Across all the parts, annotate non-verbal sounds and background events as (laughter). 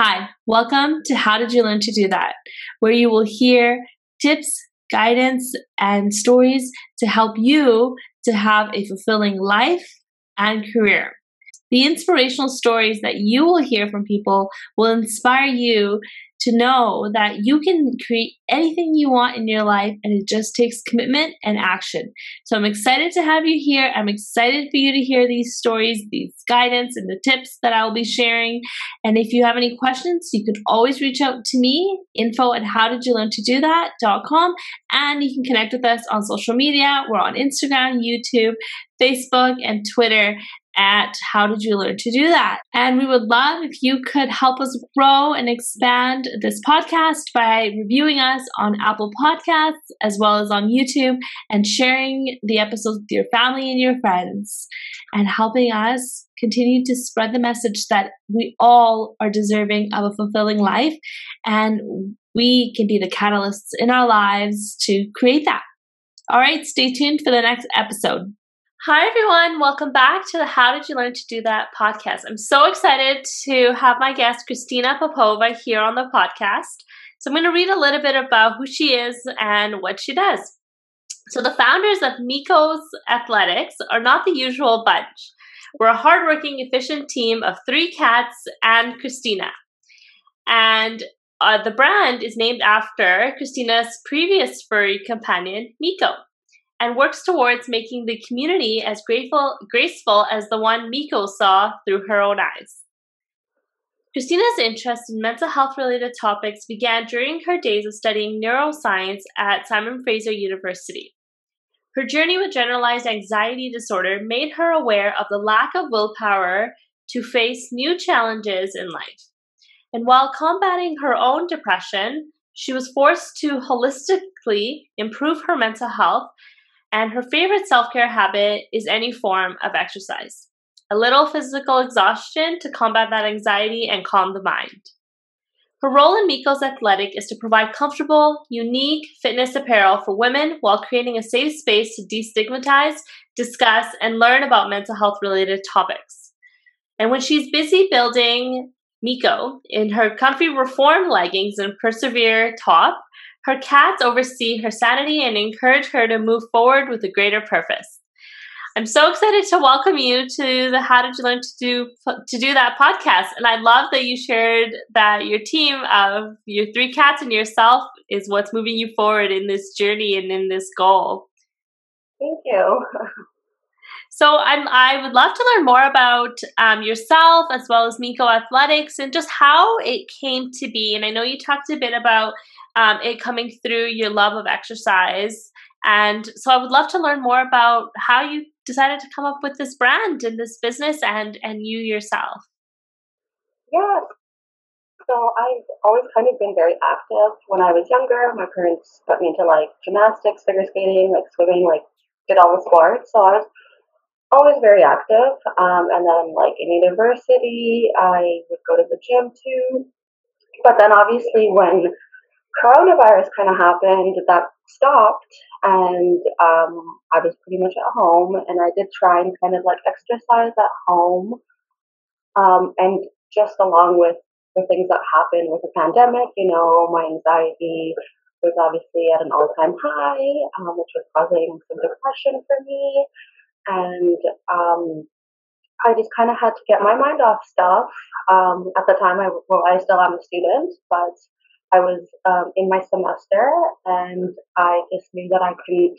Hi, welcome to How Did You Learn to Do That, where you will hear tips, guidance, and stories to help you to have a fulfilling life and career. The inspirational stories that you will hear from people will inspire you to know that you can create anything you want in your life and it just takes commitment and action. So I'm excited to have you here. I'm excited for you to hear these stories, these guidance, and the tips that I'll be sharing. And if you have any questions, you can always reach out to me, info at how did you learn to do that.com. And you can connect with us on social media. We're on Instagram, YouTube, Facebook, and Twitter at how did you learn to do that? And we would love if you could help us grow and expand this podcast by reviewing us on Apple Podcasts as well as on YouTube and sharing the episodes with your family and your friends and helping us continue to spread the message that we all are deserving of a fulfilling life and we can be the catalysts in our lives to create that. All right, stay tuned for the next episode. Hi, everyone. Welcome back to the How Did You Learn to Do That podcast. I'm so excited to have my guest, Christina Popova, here on the podcast. So, I'm going to read a little bit about who she is and what she does. So, the founders of Miko's Athletics are not the usual bunch. We're a hardworking, efficient team of three cats and Christina. And uh, the brand is named after Christina's previous furry companion, Miko and works towards making the community as grateful, graceful as the one Miko saw through her own eyes. Christina's interest in mental health related topics began during her days of studying neuroscience at Simon Fraser University. Her journey with generalized anxiety disorder made her aware of the lack of willpower to face new challenges in life. And while combating her own depression, she was forced to holistically improve her mental health and her favorite self care habit is any form of exercise. A little physical exhaustion to combat that anxiety and calm the mind. Her role in Miko's Athletic is to provide comfortable, unique fitness apparel for women while creating a safe space to destigmatize, discuss, and learn about mental health related topics. And when she's busy building Miko in her comfy reform leggings and persevere top, her cats oversee her sanity and encourage her to move forward with a greater purpose. I'm so excited to welcome you to the How Did You Learn to Do to Do That podcast, and I love that you shared that your team of your three cats and yourself is what's moving you forward in this journey and in this goal. Thank you. (laughs) So I'm, I would love to learn more about um, yourself as well as Miko Athletics and just how it came to be. And I know you talked a bit about um, it coming through your love of exercise. And so I would love to learn more about how you decided to come up with this brand and this business and, and you yourself. Yeah. So I've always kind of been very active. When I was younger, my parents put me into like gymnastics, figure skating, like swimming, like did all the sports. So I was always very active. Um, and then like in university, I would go to the gym too. But then obviously when coronavirus kind of happened, that stopped, and um, I was pretty much at home, and I did try and kind of like exercise at home, um, and just along with the things that happened with the pandemic, you know, my anxiety was obviously at an all-time high, um, which was causing some depression for me, and um, I just kind of had to get my mind off stuff. Um, at the time, I well, I still am a student, but I was um, in my semester and I just knew that I couldn't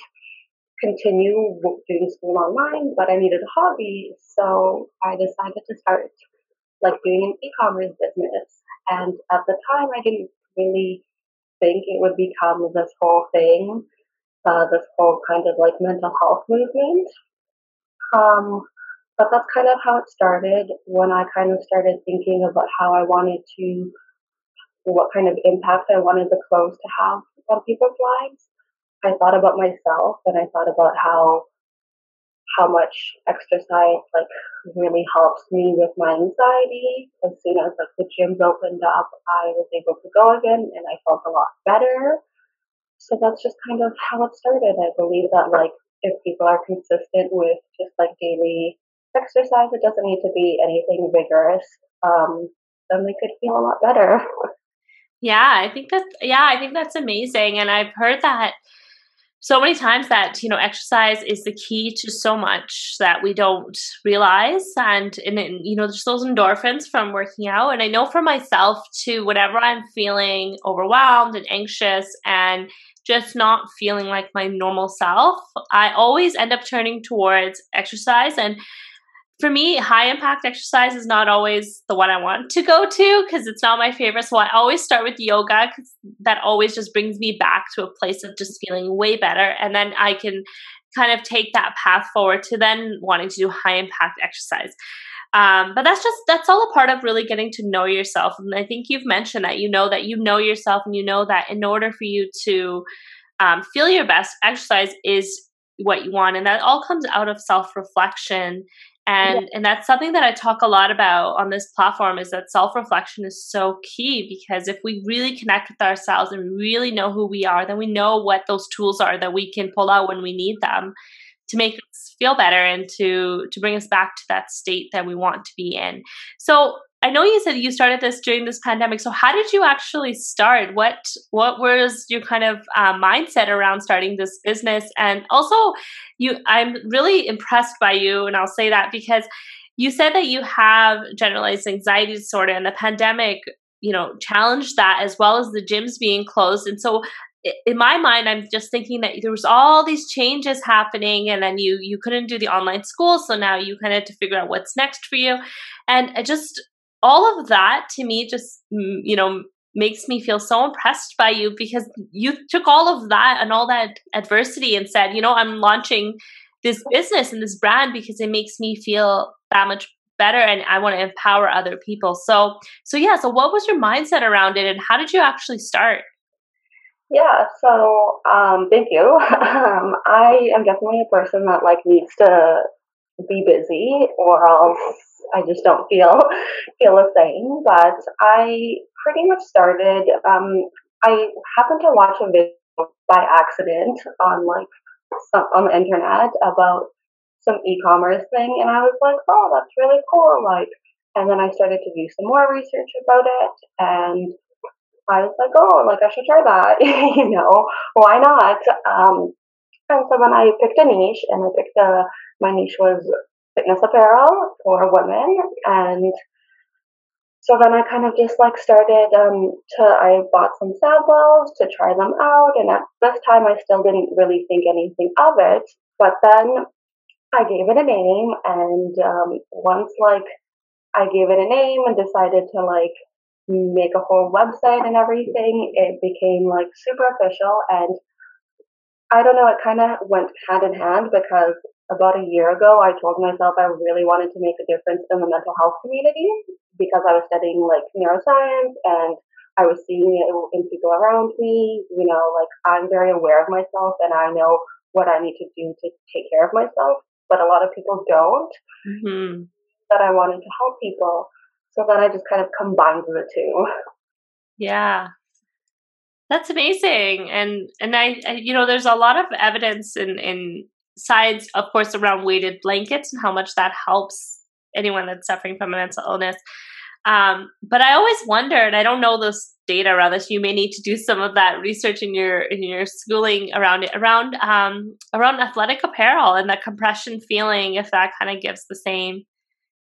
continue doing school online, but I needed a hobby. So I decided to start like doing an e-commerce business. And at the time, I didn't really think it would become this whole thing, uh, this whole kind of like mental health movement. Um, but that's kind of how it started when I kind of started thinking about how I wanted to what kind of impact I wanted the clothes to have on people's lives. I thought about myself and I thought about how how much exercise like really helps me with my anxiety. As soon as like the gyms opened up, I was able to go again and I felt a lot better. So that's just kind of how it started. I believe that like if people are consistent with just like daily exercise, it doesn't need to be anything vigorous. Um, then they could feel a lot better. (laughs) Yeah, I think that's yeah, I think that's amazing. And I've heard that so many times that you know exercise is the key to so much that we don't realize and and, and you know there's those endorphins from working out and i know for myself too whenever i'm feeling overwhelmed and anxious and just not feeling like my normal self i always end up turning towards exercise and for me, high impact exercise is not always the one I want to go to because it's not my favorite. So I always start with yoga because that always just brings me back to a place of just feeling way better. And then I can kind of take that path forward to then wanting to do high impact exercise. Um, but that's just that's all a part of really getting to know yourself. And I think you've mentioned that you know that you know yourself and you know that in order for you to um, feel your best, exercise is what you want, and that all comes out of self reflection and yeah. and that's something that i talk a lot about on this platform is that self-reflection is so key because if we really connect with ourselves and really know who we are then we know what those tools are that we can pull out when we need them to make us feel better and to to bring us back to that state that we want to be in so I know you said you started this during this pandemic. So how did you actually start? What what was your kind of uh, mindset around starting this business? And also, you I'm really impressed by you, and I'll say that because you said that you have generalized anxiety disorder, and the pandemic, you know, challenged that as well as the gyms being closed. And so in my mind i'm just thinking that there was all these changes happening and then you you couldn't do the online school so now you kind of to figure out what's next for you and I just all of that to me just mm, you know makes me feel so impressed by you because you took all of that and all that adversity and said you know i'm launching this business and this brand because it makes me feel that much better and i want to empower other people. So so yeah so what was your mindset around it and how did you actually start? Yeah so um thank you. (laughs) Um i am definitely a person that like needs to be busy or else I just don't feel (laughs) feel the same. But I pretty much started. Um, I happened to watch a video by accident on like some, on the internet about some e-commerce thing, and I was like, "Oh, that's really cool!" Like, and then I started to do some more research about it, and I was like, "Oh, like I should try that." (laughs) you know, why not? Um, and so then I picked a niche, and I picked a my niche was fitness apparel for women and so then I kind of just like started um, to I bought some samples to try them out and at this time I still didn't really think anything of it but then I gave it a name and um, once like I gave it a name and decided to like make a whole website and everything it became like super official and I don't know it kind of went hand in hand because about a year ago, I told myself I really wanted to make a difference in the mental health community because I was studying like neuroscience and I was seeing it in people around me. You know, like I'm very aware of myself and I know what I need to do to take care of myself, but a lot of people don't. Mm-hmm. That I wanted to help people. So then I just kind of combined the two. Yeah. That's amazing. And and I, I you know there's a lot of evidence in in sides, of course, around weighted blankets and how much that helps anyone that's suffering from a mental illness. Um, but I always wondered, I don't know those data around this. You may need to do some of that research in your in your schooling around it, around um, around athletic apparel and that compression feeling, if that kind of gives the same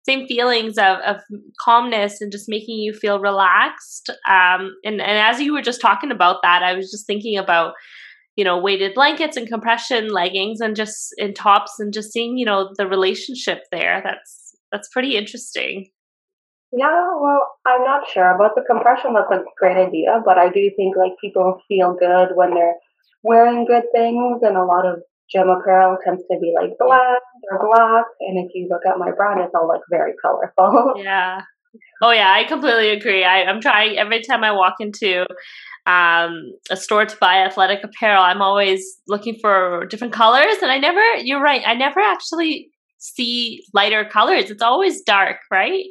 same feelings of, of calmness and just making you feel relaxed. Um, and, and as you were just talking about that, I was just thinking about you know weighted blankets and compression leggings and just in tops and just seeing you know the relationship there. That's that's pretty interesting. Yeah well i'm not sure about the compression that's a great idea but i do think like people feel good when they're wearing good things and a lot of gym apparel tends to be like black or black and if you look at my brand it's all like very colorful. Yeah. Oh yeah i completely agree. I, i'm trying every time i walk into um, a store to buy athletic apparel, I'm always looking for different colors. And I never, you're right, I never actually see lighter colors. It's always dark, right?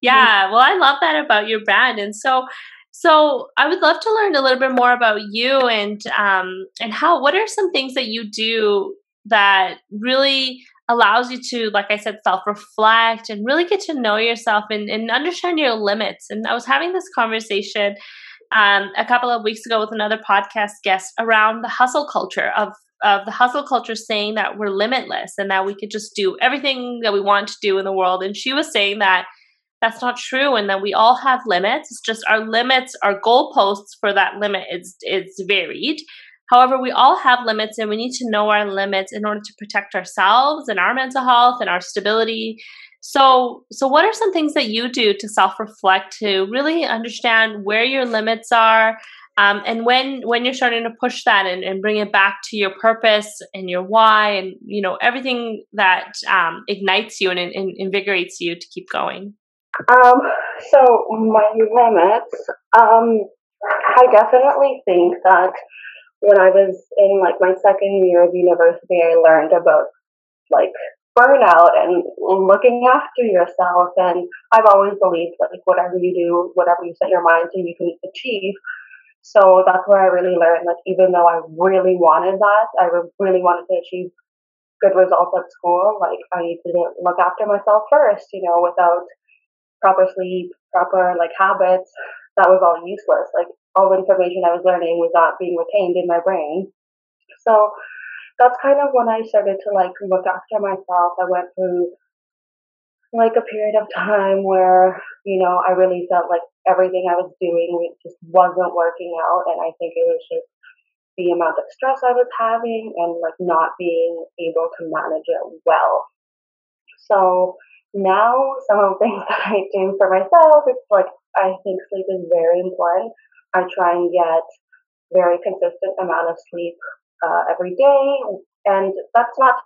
Yeah. Well, I love that about your brand. And so, so I would love to learn a little bit more about you and um, and how. What are some things that you do that really allows you to, like I said, self reflect and really get to know yourself and, and understand your limits. And I was having this conversation um, a couple of weeks ago with another podcast guest around the hustle culture of of the hustle culture saying that we're limitless and that we could just do everything that we want to do in the world. And she was saying that that's not true and that we all have limits. It's just our limits, our goalposts for that limit is is varied. However, we all have limits and we need to know our limits in order to protect ourselves and our mental health and our stability. So, so what are some things that you do to self-reflect to really understand where your limits are um, and when when you're starting to push that and, and bring it back to your purpose and your why and you know everything that um, ignites you and, and invigorates you to keep going? Um, so my limits um, i definitely think that when I was in like my second year of university, I learned about like burnout and looking after yourself. And I've always believed that like whatever you do, whatever you set your mind to, you can achieve. So that's where I really learned like even though I really wanted that, I really wanted to achieve good results at school. Like I need to look after myself first, you know, without proper sleep, proper like habits, that was all useless. Like all the information I was learning was not being retained in my brain. So that's kind of when I started to like look after myself. I went through like a period of time where, you know, I really felt like everything I was doing just wasn't working out. And I think it was just the amount of stress I was having and like not being able to manage it well. So now some of the things (laughs) that I do for myself, it's like I think sleep is very important. I try and get very consistent amount of sleep uh, every day, and that's not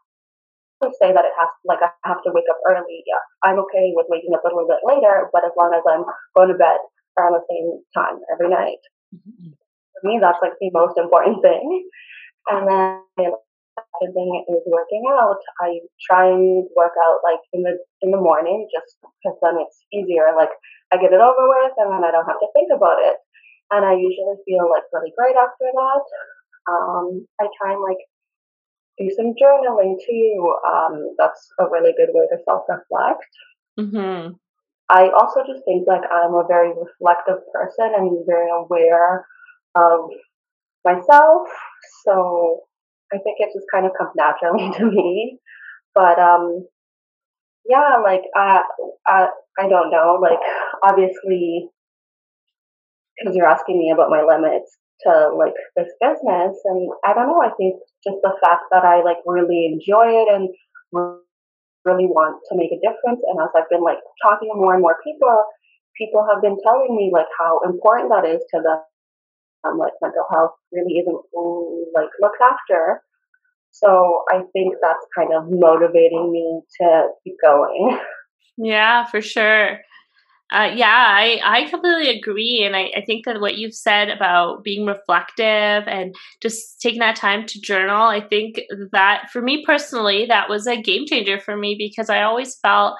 to say that it has like I have to wake up early. Yeah, I'm okay with waking up a little bit later, but as long as I'm going to bed around the same time every night, mm-hmm. for me that's like the most important thing. And then the second thing is working out. I try and work out like in the in the morning, just because then it's easier. Like I get it over with, and then I don't have to think about it and I usually feel like really great after that. Um, I try and like do some journaling too. Um, that's a really good way to self reflect. Mm-hmm. I also just think like I'm a very reflective person and very aware of myself. So I think it just kind of comes naturally (laughs) to me. But um, yeah, like I, I, I don't know. Like obviously, because you're asking me about my limits to like this business and i don't know i think just the fact that i like really enjoy it and really want to make a difference and as i've been like talking to more and more people people have been telling me like how important that is to them um, like mental health really isn't like looked after. So i think that's kind of motivating me to keep going. (laughs) Yeah for sure uh, yeah, I, I completely agree. And I, I think that what you've said about being reflective and just taking that time to journal, I think that for me personally, that was a game changer for me because I always felt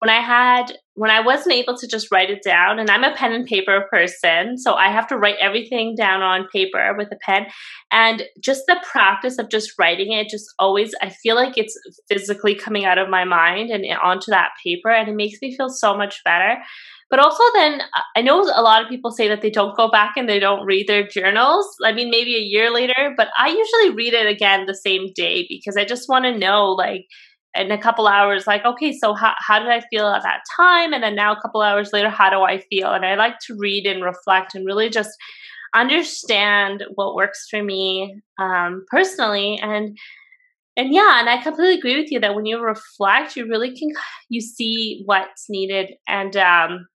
when I had when I wasn't able to just write it down, and I'm a pen and paper person, so I have to write everything down on paper with a pen. And just the practice of just writing it, just always, I feel like it's physically coming out of my mind and onto that paper, and it makes me feel so much better. But also, then I know a lot of people say that they don't go back and they don't read their journals. I mean, maybe a year later, but I usually read it again the same day because I just want to know, like, in a couple hours like okay so how, how did i feel at that time? And then now a couple hours later how do i feel? And i like to read and reflect and really just understand what works for me um, personally. And and yeah and i completely agree with you that when you reflect you really can you see what's needed. And um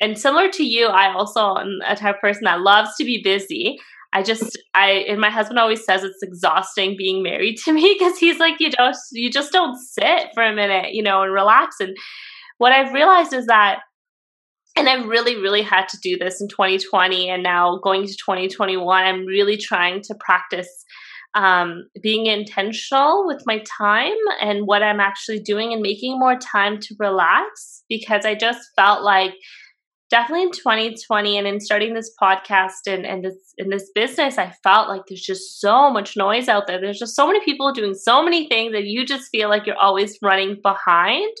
and similar to you i also am a type of person that loves to be busy I just I and my husband always says it's exhausting being married (laughs) to me because he's like you don't you just don't sit for a minute, you know, and relax. And what I've realized is that and I've really, really had to do this in 2020 and now going to 2021, I'm really trying to practice um, being intentional with my time and what I'm actually doing and making more time to relax because I just felt like definitely in 2020 and in starting this podcast and, and this in this business, I felt like there's just so much noise out there. There's just so many people doing so many things that you just feel like you're always running behind.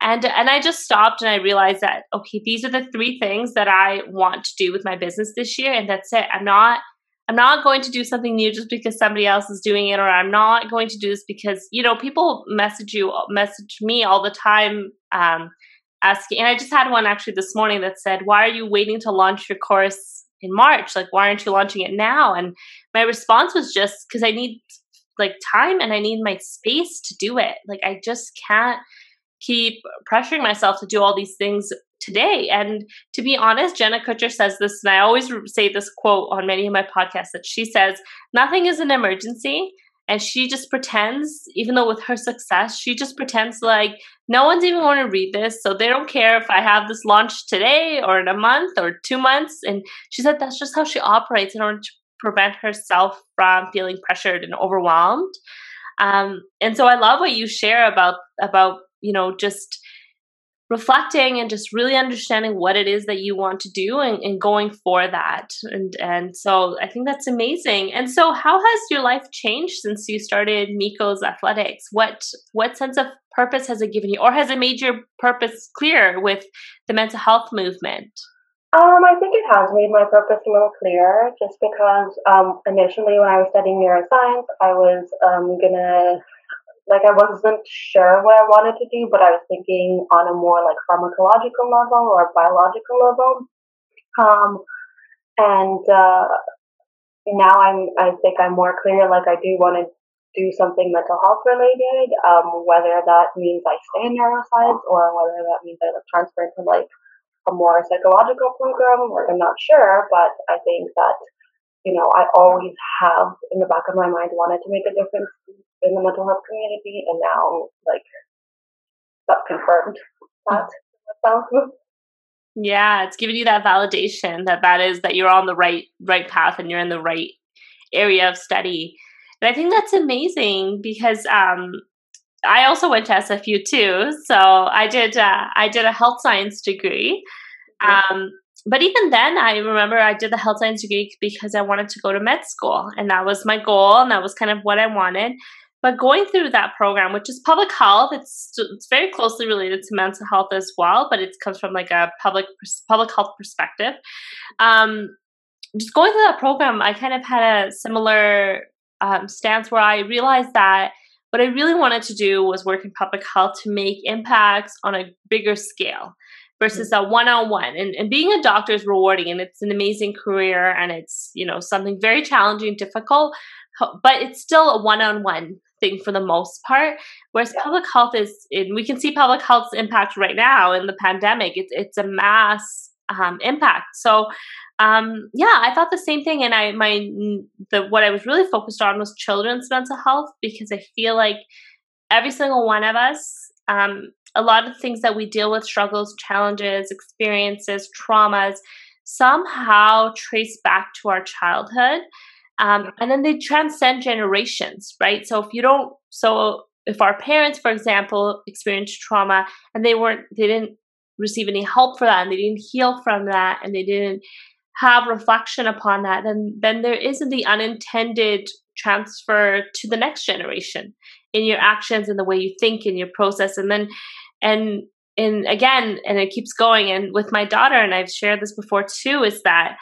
And and I just stopped and I realized that okay, these are the three things that I want to do with my business this year, and that's it. I'm not I'm not going to do something new just because somebody else is doing it, or I'm not going to do this because you know people message you, message me all the time, um, asking. And I just had one actually this morning that said, "Why are you waiting to launch your course in March? Like, why aren't you launching it now?" And my response was just because I need like time and I need my space to do it. Like, I just can't keep pressuring myself to do all these things today. And to be honest, Jenna Kutcher says this, and I always say this quote on many of my podcasts that she says, Nothing is an emergency. And she just pretends, even though with her success, she just pretends like no one's even going to read this. So they don't care if I have this launch today or in a month or two months. And she said that's just how she operates in order to prevent herself from feeling pressured and overwhelmed. Um, and so I love what you share about about you know just reflecting and just really understanding what it is that you want to do and, and, going for that. And and so i think that's amazing. And so how has your life changed since you started miko's athletics? What what sense of purpose has it given you? Or has it made your purpose clear with the mental health movement? Um, I think it has made my purpose a little clearer just because um, initially when I was studying neuroscience, I was um, gonna like I wasn't sure what I wanted to do, but I was thinking on a more like pharmacological level or biological level. Um, and uh, now I'm I think I'm more clear. Like I do want to do something mental health related, um, whether that means I stay in neuroscience or whether that means I like transfer into like a more psychological program. Like I'm not sure, but I think that you know I always have in the back of my mind wanted to make a difference in the mental health community, and now like that's confirmed that myself. (laughs) Yeah, it's giving you that validation that that is that you're on the right right path and you're in the right area of study. And I think that's amazing because um, I also went to SFU too. So I did uh, I did a health science degree. Um, but even then, I remember I did the health science degree because I wanted to go to med school, and that was my goal, and that was kind of what I wanted. But going through that program, which is public health, it's it's very closely related to mental health as well, but it comes from like a public public health perspective. Um, just going through that program, I kind of had a similar um, stance where I realized that what I really wanted to do was work in public health to make impacts on a bigger scale versus a one-on-one and, and being a doctor is rewarding and it's an amazing career and it's you know something very challenging difficult but it's still a one-on-one thing for the most part. Whereas yeah. public health is, and we can see public health's impact right now in the pandemic. It's it's a mass um, impact. So um, yeah, I thought the same thing, and I my the what I was really focused on was children's mental health because I feel like every single one of us. Um, a lot of things that we deal with struggles challenges experiences traumas somehow trace back to our childhood um, and then they transcend generations, right? So if you don't, so if our parents, for example, experienced trauma and they weren't, they didn't receive any help for that and they didn't heal from that and they didn't have reflection upon that, then then there isn't the unintended transfer to the next generation in your actions and the way you think in your process, and then and and again, and it keeps going. And with my daughter, and I've shared this before too, is that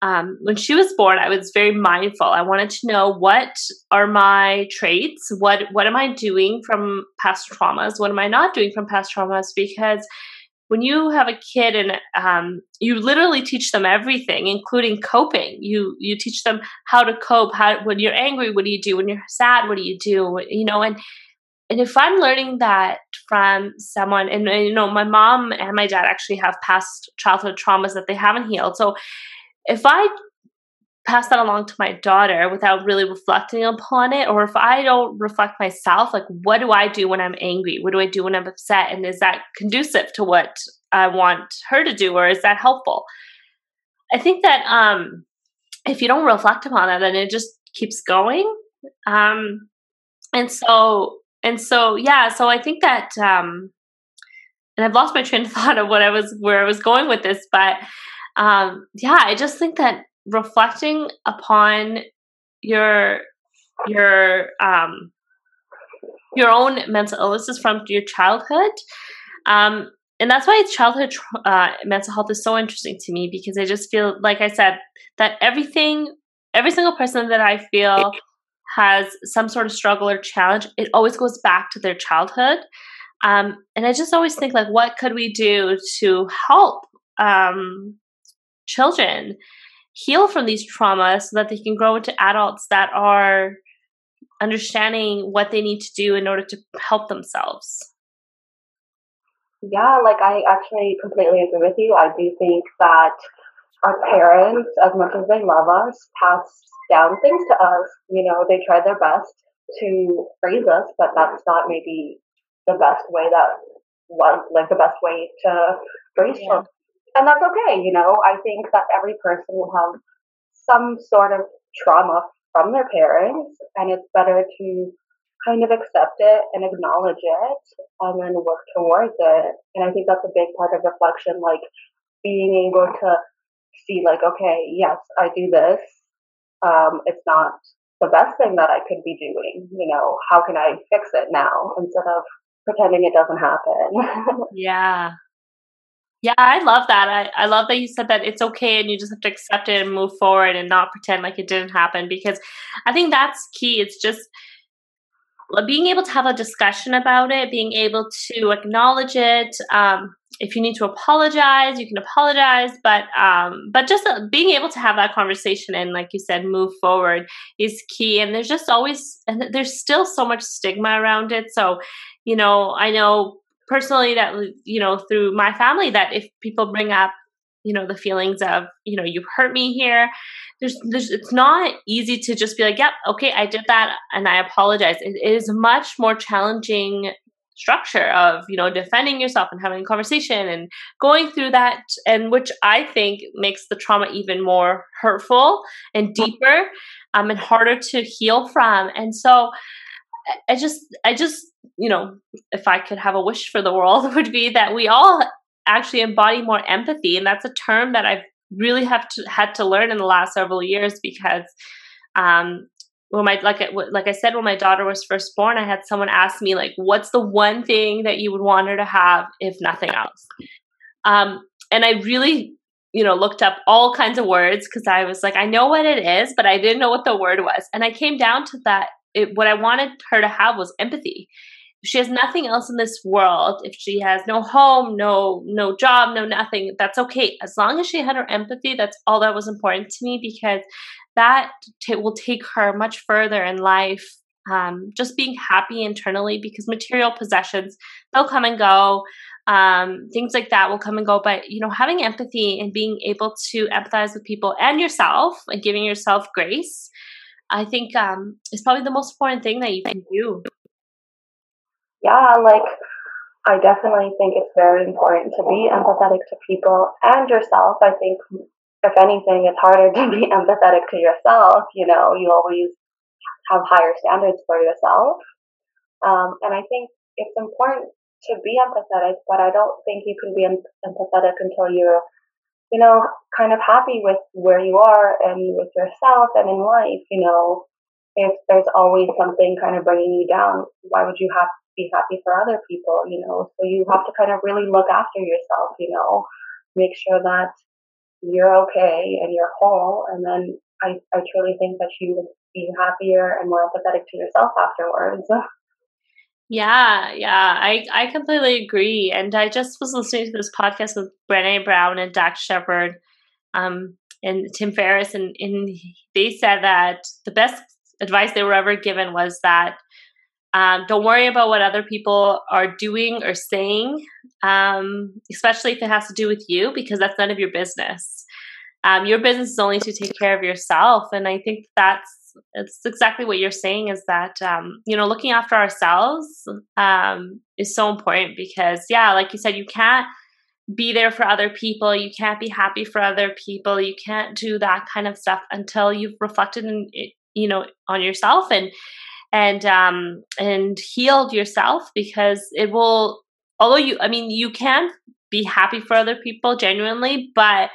um, when she was born, I was very mindful. I wanted to know what are my traits, what what am I doing from past traumas, what am I not doing from past traumas, because when you have a kid and um, you literally teach them everything, including coping. You you teach them how to cope. How when you're angry, what do you do? When you're sad, what do you do? You know, and and if I'm learning that from someone, and, and you know, my mom and my dad actually have past childhood traumas that they haven't healed, so if I pass that along to my daughter without really reflecting upon it, or if I don't reflect myself, like what do I do when I'm angry? What do I do when I'm upset? And is that conducive to what I want her to do, or is that helpful? I think that um, if you don't reflect upon that, then it just keeps going. Um, and so, and so, yeah. So I think that um, and I've lost my train of (laughs) thought of what I was where I was going with this, but um, yeah, I just think that reflecting upon your your um, your own mental illnesses from your childhood. Um, and that's why childhood uh, mental health is so interesting to me because I just feel, like I said, that everything, every single person that I feel has some sort of struggle or challenge, it always goes back to their childhood. Um, and I just always think, like, what could we do to help um, children heal from these traumas so that they can grow into adults that are understanding what they need to do in order to help themselves. Yeah, like I actually completely agree with you. I do think that our parents, as much as they love us, pass down things to us. You know, they try their best to raise us, but that's not maybe the best way that was like the best way to raise yeah. children. And that's okay, you know. I think that every person will have some sort of trauma from their parents, and it's better to kind of accept it and acknowledge it and then work towards it. And I think that's a big part of reflection, like being able to see, like, okay, yes, I do this. Um, it's not the best thing that I could be doing. You know, how can I fix it now instead of pretending it doesn't happen? (laughs) yeah. Yeah, I love that. I, I love that you said that it's okay and you just have to accept it and move forward and not pretend like it didn't happen because I think that's key. It's just being able to have a discussion about it, being able to acknowledge it. Um, if you need to apologize, you can apologize, but um, but just uh, being able to have that conversation and, like you said, move forward is key. And there's just always, and there's still so much stigma around it. So, you know, I know personally that you know through my family that if people bring up you know the feelings of you know you've hurt me here there's, there's it's not easy to just be like yep okay i did that and i apologize. It is much more challenging structure of you know defending yourself and having a conversation and going through that and which i think makes the trauma even more hurtful and deeper um, and harder to heal from. And so i just i just you know, if I could have a wish for the world, (laughs) would be that we all actually embody more empathy, and that's a term that I've really have to had to learn in the last several years because um when my like like I said when my daughter was first born I had someone ask me like what's the one thing that you would want her to have if nothing else? Um and I really you know looked up all kinds of words because I was like I know what it is but I didn't know what the word was. And I came down to that it, what I wanted her to have was empathy she has nothing else in this world, if she has no home, no no job, no nothing, that's okay. As long as she had her empathy, that's all that was important to me because that t- will take her much further in life. Um, just being happy internally because material possessions they'll come and go. Um, things like that will come and go. But you know, having empathy and being able to empathize with people and yourself and giving yourself grace, I think um, is probably the most important thing that you can do yeah, like I definitely think it's very important to be empathetic to people and yourself. I think, if anything, it's harder to be (laughs) empathetic to yourself. You know, you always have higher standards for yourself. Um, and I think it's important to be empathetic, but I don't think you can be empathetic until you're, you know, kind of happy with where you are and with yourself and in life. You know, if there's always something kind of bringing you down, why would you have to be happy for other people, you know. So you have to kind of really look after yourself, you know, make sure that you're okay and you're whole. And then I, I truly think that you would be happier and more empathetic to yourself afterwards. (laughs) Yeah, yeah, I, I completely agree. And I just was listening to this podcast with Brené Brown and Dax Shepard um, and Tim Ferriss, and, and they said that the best advice they were ever given was that um, don't worry about what other people are doing or saying, um, especially if it has to do with you, because that's none of your business. Um, your business is only to take care of yourself, and I think that's it's exactly what you're saying. Is that um, you know looking after ourselves um, is so important because yeah, like you said, you can't be there for other people. You can't be happy for other people. You can't do that kind of stuff until you've reflected, in, you know, on yourself and and um, and healed yourself because it will although you, I mean, you can be happy for other people genuinely, but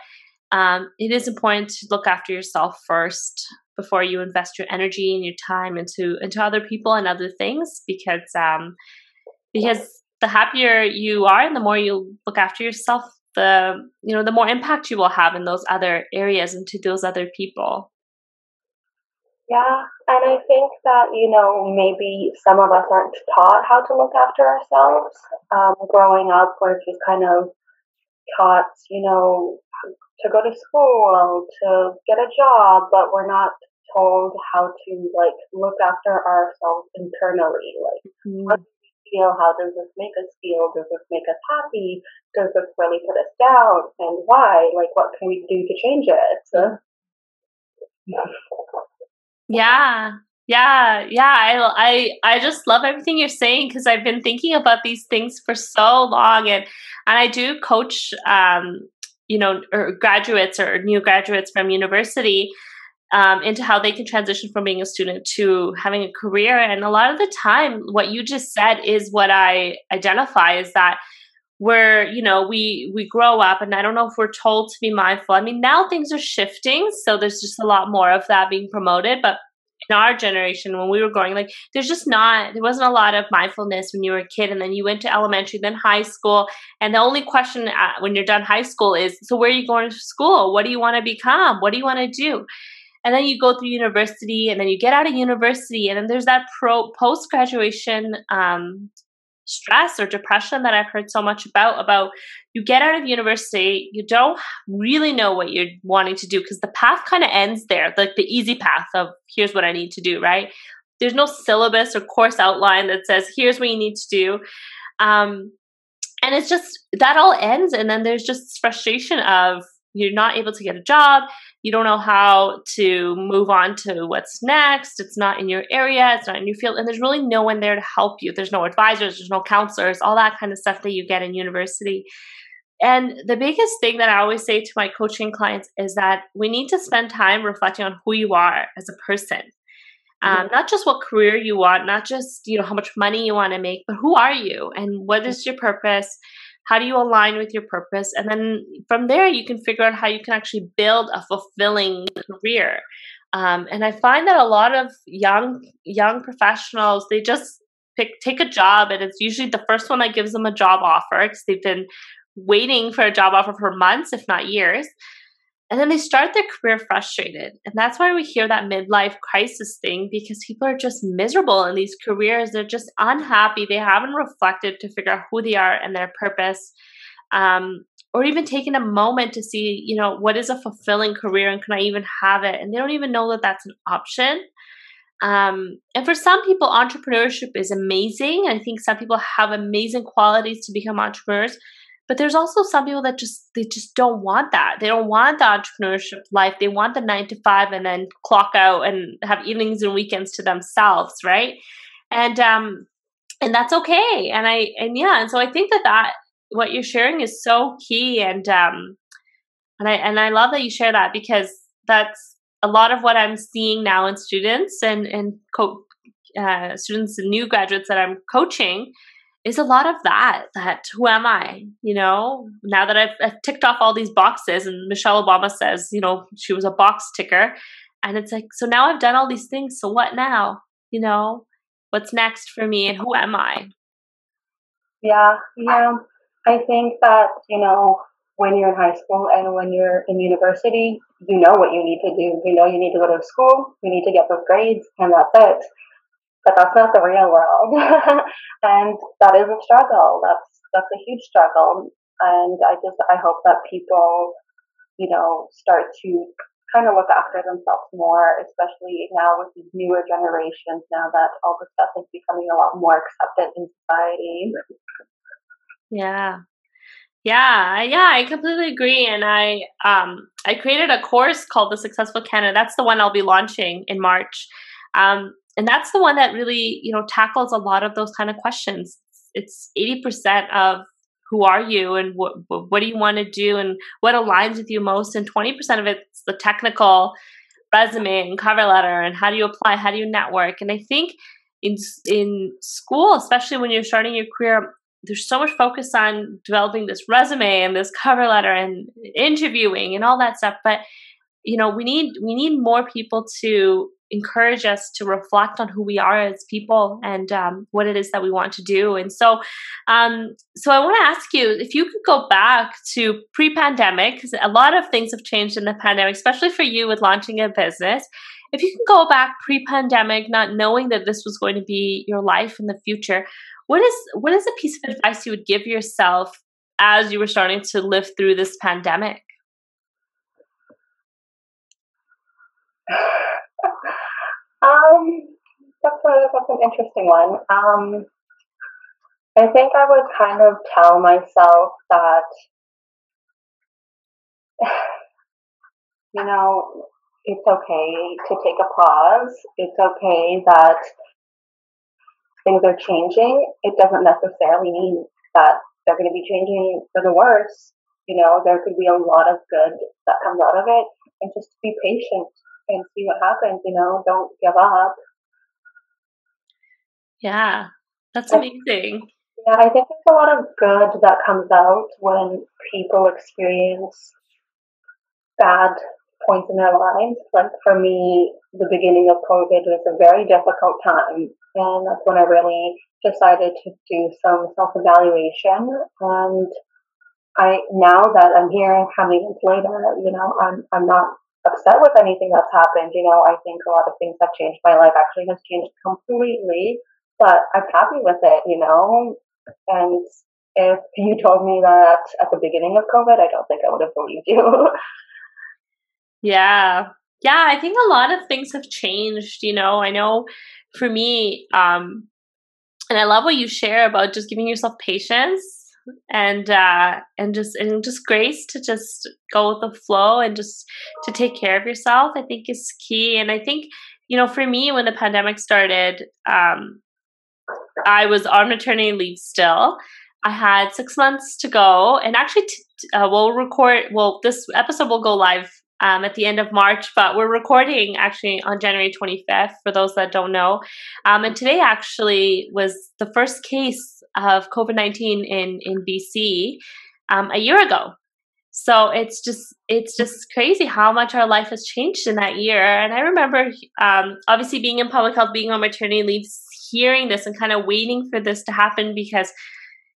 um, it is important to look after yourself first before you invest your energy and your time into into other people and other things because um, because the happier you are and the more you look after yourself the you know the more impact you will have in those other areas and to those other people. Yeah and i think that you know maybe some of us aren't taught how to look after ourselves um, growing up we're just kind of taught you know to go to school to get a job but we're not told how to like look after ourselves internally like mm-hmm feel? How does this make us feel? Does this make us happy? Does this really put us down? And why? Like, what can we do to change it? Yeah. Yeah, yeah, I I I just love everything you're saying because I've been thinking about these things for so long, and and I do coach, um, you know, or graduates or new graduates from university, um, into how they can transition from being a student to having a career. And a lot of the time, what you just said is what I identify is that we're, you know, we we grow up, and I don't know if we're told to be mindful. I mean, now things are shifting, so there's just a lot more of that being promoted, but. In our generation, when we were growing, like there's just not, there wasn't a lot of mindfulness when you were a kid, and then you went to elementary, then high school, and the only question at, when you're done high school is, so where are you going to school? What do you want to become? What do you want to do? and then you go through university and then you get out of university and then there's that pro post graduation um, stress or depression that i've heard so much about about you get out of university you don't really know what you're wanting to do because the path kind of ends there like the easy path of here's what i need to do right? There's no syllabus or course outline that says here's what you need to do. Um, and it's just that all ends and then there's just frustration of you're not able to get a job you don't know how to move on to what's next. It's not in your area. It's not in your field. And there's really no one there to help you. There's no advisors. There's no counselors. All that kind of stuff that you get in university. And the biggest thing that i always say to my coaching clients is that we need to spend time reflecting on who you are as a person. Um, not just what career you want not just you know how much money you want to make but who are you and what is your purpose how do you align with your purpose? And then from there you can figure out how you can actually build a fulfilling career. Um, and i find that a lot of young young professionals they just pick take a job and it's usually the first one that gives them a job offer because they've been waiting for a job offer for months if not years and then they start their career frustrated. And that's why we hear that midlife crisis thing because people are just miserable in these careers. They're just unhappy. They haven't reflected to figure out who they are and their purpose. Um, or even taking a moment to see, you know, what is a fulfilling career and can I even have it? And they don't even know that that's an option. Um, and for some people, entrepreneurship is amazing. I think some people have amazing qualities to become entrepreneurs. But there's also some people that just they just don't want that. They don't want the entrepreneurship life. They want the nine to five and then clock out and have evenings and weekends to themselves, right? And um, and that's okay. And I and yeah, and so I think that that what you're sharing is so key. And um, and I and I love that you share that because that's a lot of what I'm seeing now in students and and co- uh, students and new graduates that I'm coaching is a lot of that that who am i you know? Now that I've, I've, ticked off all these boxes and michelle obama says you know she was a box ticker and it's like so now i've done all these things so what now you know? What's next for me and who am i? Yeah yeah i think that you know when you're in high school and when you're in university you know what you need to do. You know you need to go to school you need to get those grades and that's it but that's not the real world. (laughs) and that is a struggle. That's that's a huge struggle. And I just I hope that people, you know, start to kind of look after themselves more, especially now with these newer generations, now that all this stuff is becoming a lot more accepted in society. Yeah. Yeah, yeah, I completely agree. And I um I created a course called The Successful Candidate. That's the one I'll be launching in March. Um, and that's the one that really you know tackles a lot of those kind of questions. It's 80% of who are you and what what do you want to do and what aligns with you most and 20% of it's the technical resume and cover letter and how do you apply how do you network? And i think in in school especially when you're starting your career there's so much focus on developing this resume and this cover letter and interviewing and all that stuff but you know we need we need more people to encourage us to reflect on who we are as people and um, what it is that we want to do. And so, um, so I want to ask you if you could go back to pre-pandemic, because a lot of things have changed in the pandemic, especially for you with launching a business. If you can go back pre-pandemic, not knowing that this was going to be your life in the future, what is what is a piece of advice you would give yourself as you were starting to live through this pandemic? Um, that's a that's an interesting one. Um, I think I would kind of tell myself that, (sighs) you know, it's okay to take a pause. It's okay that things are changing. It doesn't necessarily mean that they're going to be changing for the worse. You know, there could be a lot of good that comes out of it, and just be patient and see what happens. You know, don't give up. Yeah, that's amazing. Yeah, I think there's a lot of good that comes out when people experience bad points in their lives. Like for me, the beginning of COVID was a very difficult time, and that's when I really decided to do some self evaluation. And I now that I'm here, how many months later, you know, I'm I'm not upset with anything that's happened. You know, I think a lot of things have changed. My life actually has changed completely, but I'm happy with it, you know. And if you told me that at the beginning of COVID, I don't think I would have believed you. yeah. Yeah, I think a lot of things have changed, you know. I know for me, um, and I love what you share about just giving yourself patience and uh and just and just grace to just go with the flow and just to take care of yourself i think is key. And i think you know for me when the pandemic started um i was on maternity leave still. I had six months to go and actually t- uh, we'll record well this episode will go live um, at the end of March, but we're recording actually on January 25th for those that don't know. Um, and today actually was the first case of COVID 19 in, in BC um, a year ago. So it's just it's just crazy how much our life has changed in that year. And I remember, um, obviously, being in public health, being on maternity leave, hearing this and kind of waiting for this to happen because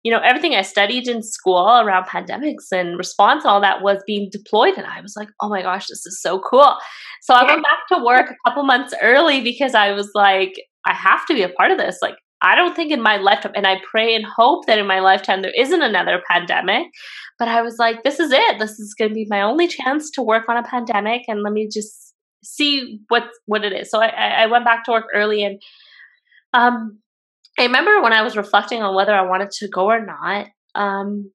you know, everything I studied in school around pandemics and response and all that was being deployed. And I was like, oh my gosh, this is so cool. So I went back to work a couple months early because I was like, I have to be a part of this. Like, I don't think in my lifetime, and I pray and hope that in my lifetime there isn't another pandemic. But I was like, this is it. This is going to be my only chance to work on a pandemic, and let me just see what what it is. So I, I went back to work early, and um, I remember when I was reflecting on whether I wanted to go or not, um,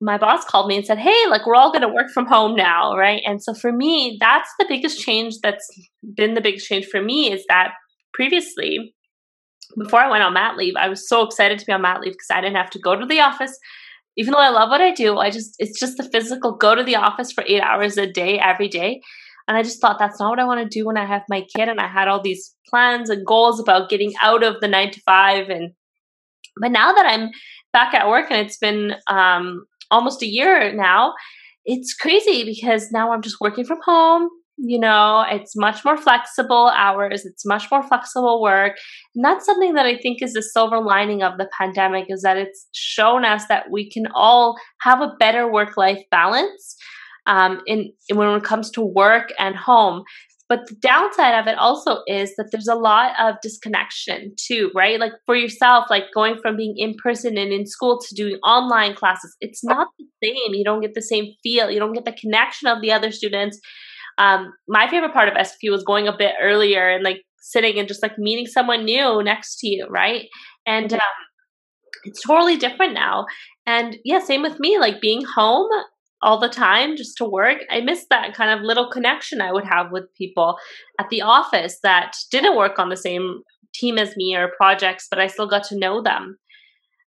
my boss called me and said, Hey, like we're all going to work from home now, right? And so for me, that's the biggest change that's been the biggest change for me is that previously, before I went on mat leave, I was so excited to be on mat leave because I didn't have to go to the office. Even though I love what I do, I just, it's just the physical go to the office for eight hours a day, every day. And I just thought that's not what I want to do when I have my kid. And I had all these plans and goals about getting out of the nine to five. And, but now that I'm back at work and it's been um, almost a year now, it's crazy because now I'm just working from home. You know, it's much more flexible hours, it's much more flexible work. And that's something that I think is the silver lining of the pandemic is that it's shown us that we can all have a better work life balance um, in, in when it comes to work and home. But the downside of it also is that there's a lot of disconnection too, right? Like for yourself, like going from being in person and in school to doing online classes, it's not the same. You don't get the same feel. You don't get the connection of the other students. Um, my favorite part of SFU was going a bit earlier and like sitting and just like meeting someone new next to you, right? And um, it's totally different now. And yeah, same with me, like being home all the time just to work. I missed that kind of little connection I would have with people at the office that didn't work on the same team as me or projects, but I still got to know them.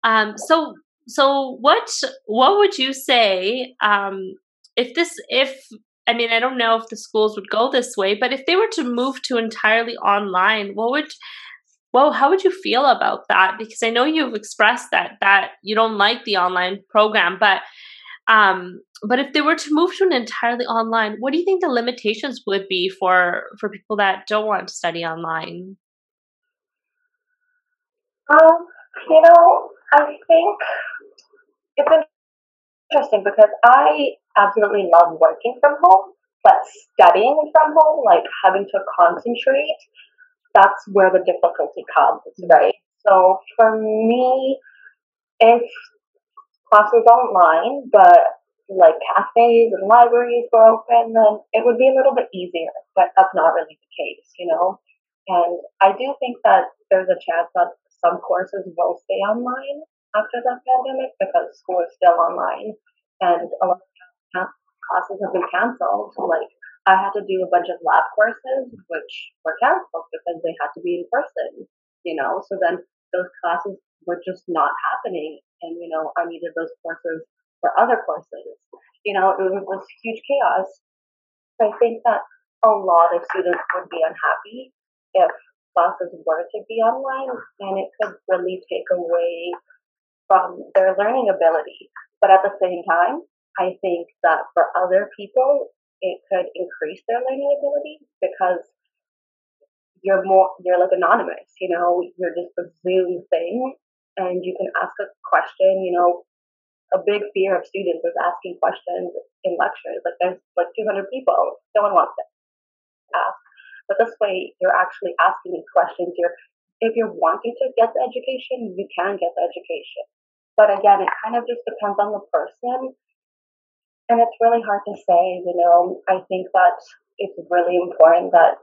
Um, so, so what what would you say um, if this if I mean I don't know if the schools would go this way, but if they were to move to entirely online, what would well, how would you feel about that? Because I know you've expressed that that you don't like the online program, but um, but if they were to move to an entirely online, what do you think the limitations would be for for people that don't want to study online? Um, you know, I think it's interesting because I absolutely love working from home, but studying from home, like having to concentrate, that's where the difficulty comes, right? So for me, if classes online, but like cafes and libraries were open, then it would be a little bit easier. But that's not really the case, you know. And I do think that there's a chance that some courses will stay online after the pandemic because school is still online, and a lot of classes have been canceled. Like I had to do a bunch of lab courses, which were canceled because they had to be in person. You know, so then those classes were just not happening and you know I needed those courses for other courses. You know, it was this huge chaos. I think that a lot of students would be unhappy if classes were to be online, and it could really take away from their learning ability. But at the same time, I think that for other people, it could increase their learning ability because you're more you're like anonymous you know you're just a zoom thing and you can ask a question. You know, a big fear of students is asking questions in lectures. Like there's like 200 people, no one wants to ask. But this way, you're actually asking these questions. You're, if you're wanting to get the education, you can get the education. But again, it kind of just depends on the person. And it's really hard to say, you know, I think that it's really important that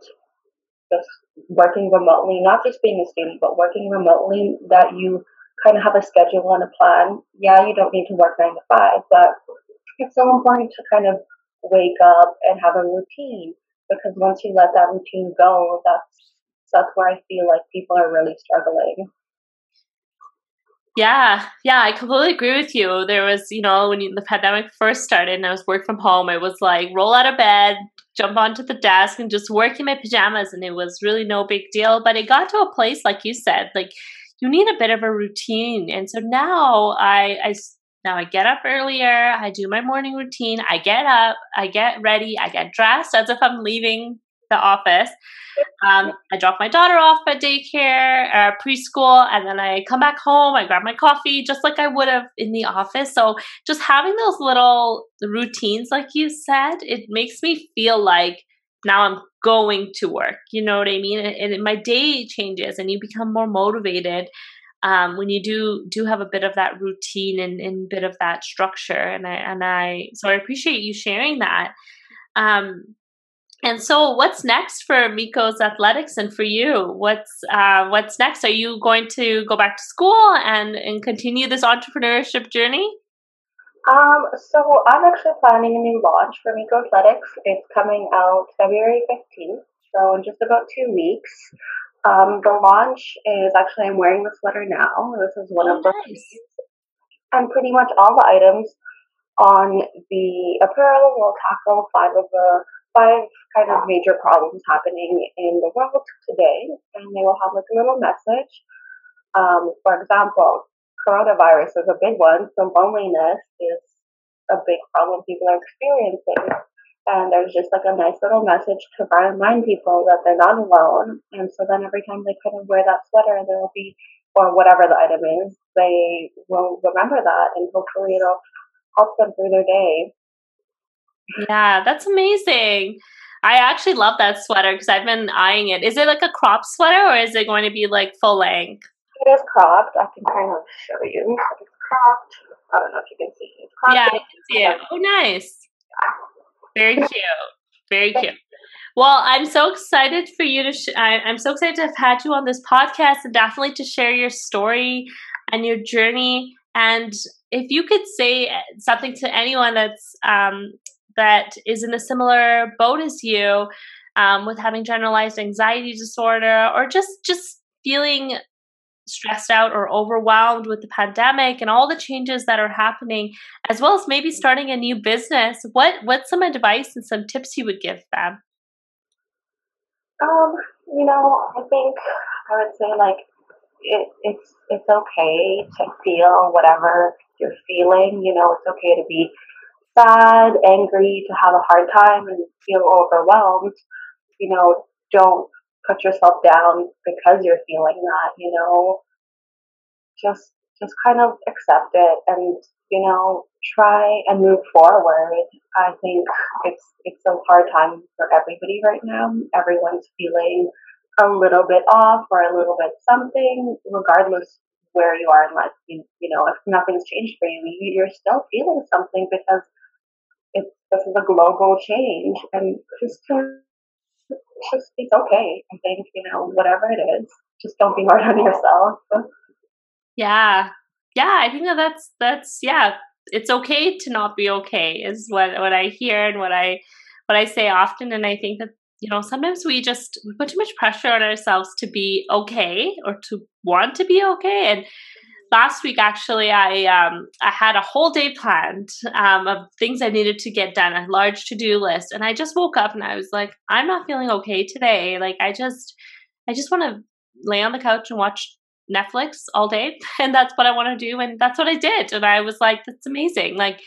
just working remotely, not just being a student, but working remotely, that you kind of have a schedule and a plan. Yeah, you don't need to work nine to five, but it's so important to kind of wake up and have a routine because once you let that routine go, that's that's where I feel like people are really struggling. Yeah, yeah, I completely agree with you. There was, you know, when the pandemic first started and I was work from home, I was like roll out of bed, jump onto the desk, and just work in my pajamas, and it was really no big deal. But it got to a place, like you said, like you need a bit of a routine. And so now I, I now I get up earlier, I do my morning routine, I get up, I get ready, I get dressed as if I'm leaving the office. Um, I drop my daughter off at daycare, uh, preschool, and then I come back home. I grab my coffee just like I would have in the office. So, just having those little routines, like you said, it makes me feel like now I'm going to work. You know what I mean? And, and my day changes, and you become more motivated um, when you do do have a bit of that routine and, and bit of that structure. And I and I so I appreciate you sharing that. Um, and so, what's next for Miko's athletics and for you? What's uh, what's next? Are you going to go back to school and and continue this entrepreneurship journey? Um, so I'm actually planning a new launch for Miko Athletics. It's coming out February 15th, so in just about two weeks. Um, the launch is actually, I'm wearing the sweater now. This is one oh, of the nice. And pretty much all the items on the apparel will tackle five of the five kind of major problems happening in the world today. And they will have like a little message. Um, for example, coronavirus is a big one. So loneliness is a big problem people are experiencing. And there's just like a nice little message to remind people that they're not alone. And so then every time they kind of wear that sweater, there'll be, or whatever the item is, they will remember that and hopefully it'll help them through their day. Yeah, that's amazing. I actually love that sweater because I've been eyeing it. Is it like a crop sweater or is it going to be like full length? It is cropped. I can kind of show you. It's cropped. I don't know if you can see. It's cropped. Yeah, I can see it. Oh, nice. Very cute. Very cute. Well, I'm so excited for you to. Sh- I, I'm so excited to have had you on this podcast and definitely to share your story and your journey. And if you could say something to anyone that's um, that is in a similar boat as you, um, with having generalized anxiety disorder, or just just feeling stressed out or overwhelmed with the pandemic and all the changes that are happening as well as maybe starting a new business what what's some advice and some tips you would give them um you know i think I would say like it, it's it's okay to feel whatever you're feeling. You know, it's okay to be sad, angry, to have a hard time and feel overwhelmed. You know, don't put yourself down because you're feeling that. You know, just just kind of accept it and you know try and move forward. I think it's it's a hard time for everybody right now. Everyone's feeling a little bit off or a little bit something, regardless where you are in life. You, you know, if nothing's changed for you, you're still feeling something because it's this is a global change, and just to just it's okay. I think you know whatever it is, just don't be hard on yourself. Yeah, yeah. I think that that's that's yeah. It's okay to not be okay is what what I hear and what I what I say often, and I think that you know sometimes we just we put too much pressure on ourselves to be okay or to want to be okay and last week actually i um i had a whole day planned um of things i needed to get done a large to-do list and i just woke up and i was like i'm not feeling okay today like i just i just want to lay on the couch and watch netflix all day (laughs) and that's what i want to do and that's what i did and i was like that's amazing like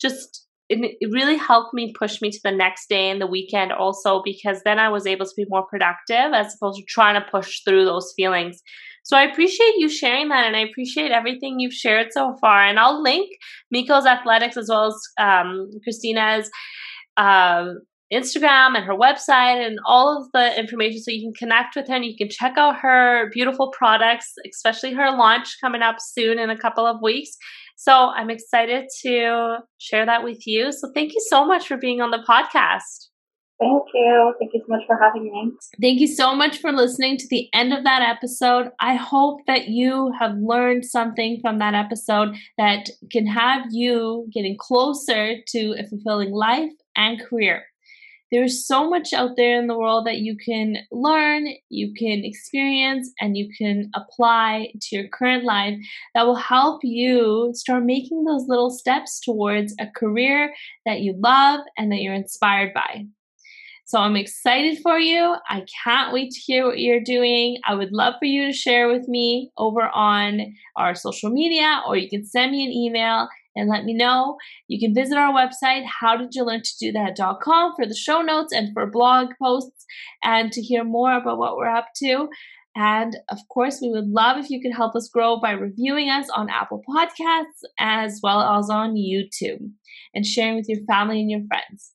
just it, really helped me push me to the next day and the weekend also because then I was able to be more productive as opposed to trying to push through those feelings. So I appreciate you sharing that and I appreciate everything you've shared so far. And I'll link Miko's athletics as well as um, Christina's um, Instagram and her website and all of the information so you can connect with her and you can check out her beautiful products, especially her launch coming up soon in a couple of weeks. So I'm excited to share that with you. So thank you so much for being on the podcast. Thank you. Thank you so much for having me. Thank you so much for listening to the end of that episode. I hope that you have learned something from that episode that can have you getting closer to a fulfilling life and career. There's so much out there in the world that you can learn, you can experience, and you can apply to your current life that will help you start making those little steps towards a career that you love and that you're inspired by. So I'm excited for you. I can't wait to hear what you're doing. I would love for you to share with me over on our social media, or you can send me an email and let me know. You can visit our website, howdidyoullearntodothat.com for the show notes and for blog posts and to hear more about what we're up to. And of course, we would love if you could help us grow by reviewing us on Apple Podcasts as well as on YouTube and sharing with your family and your friends.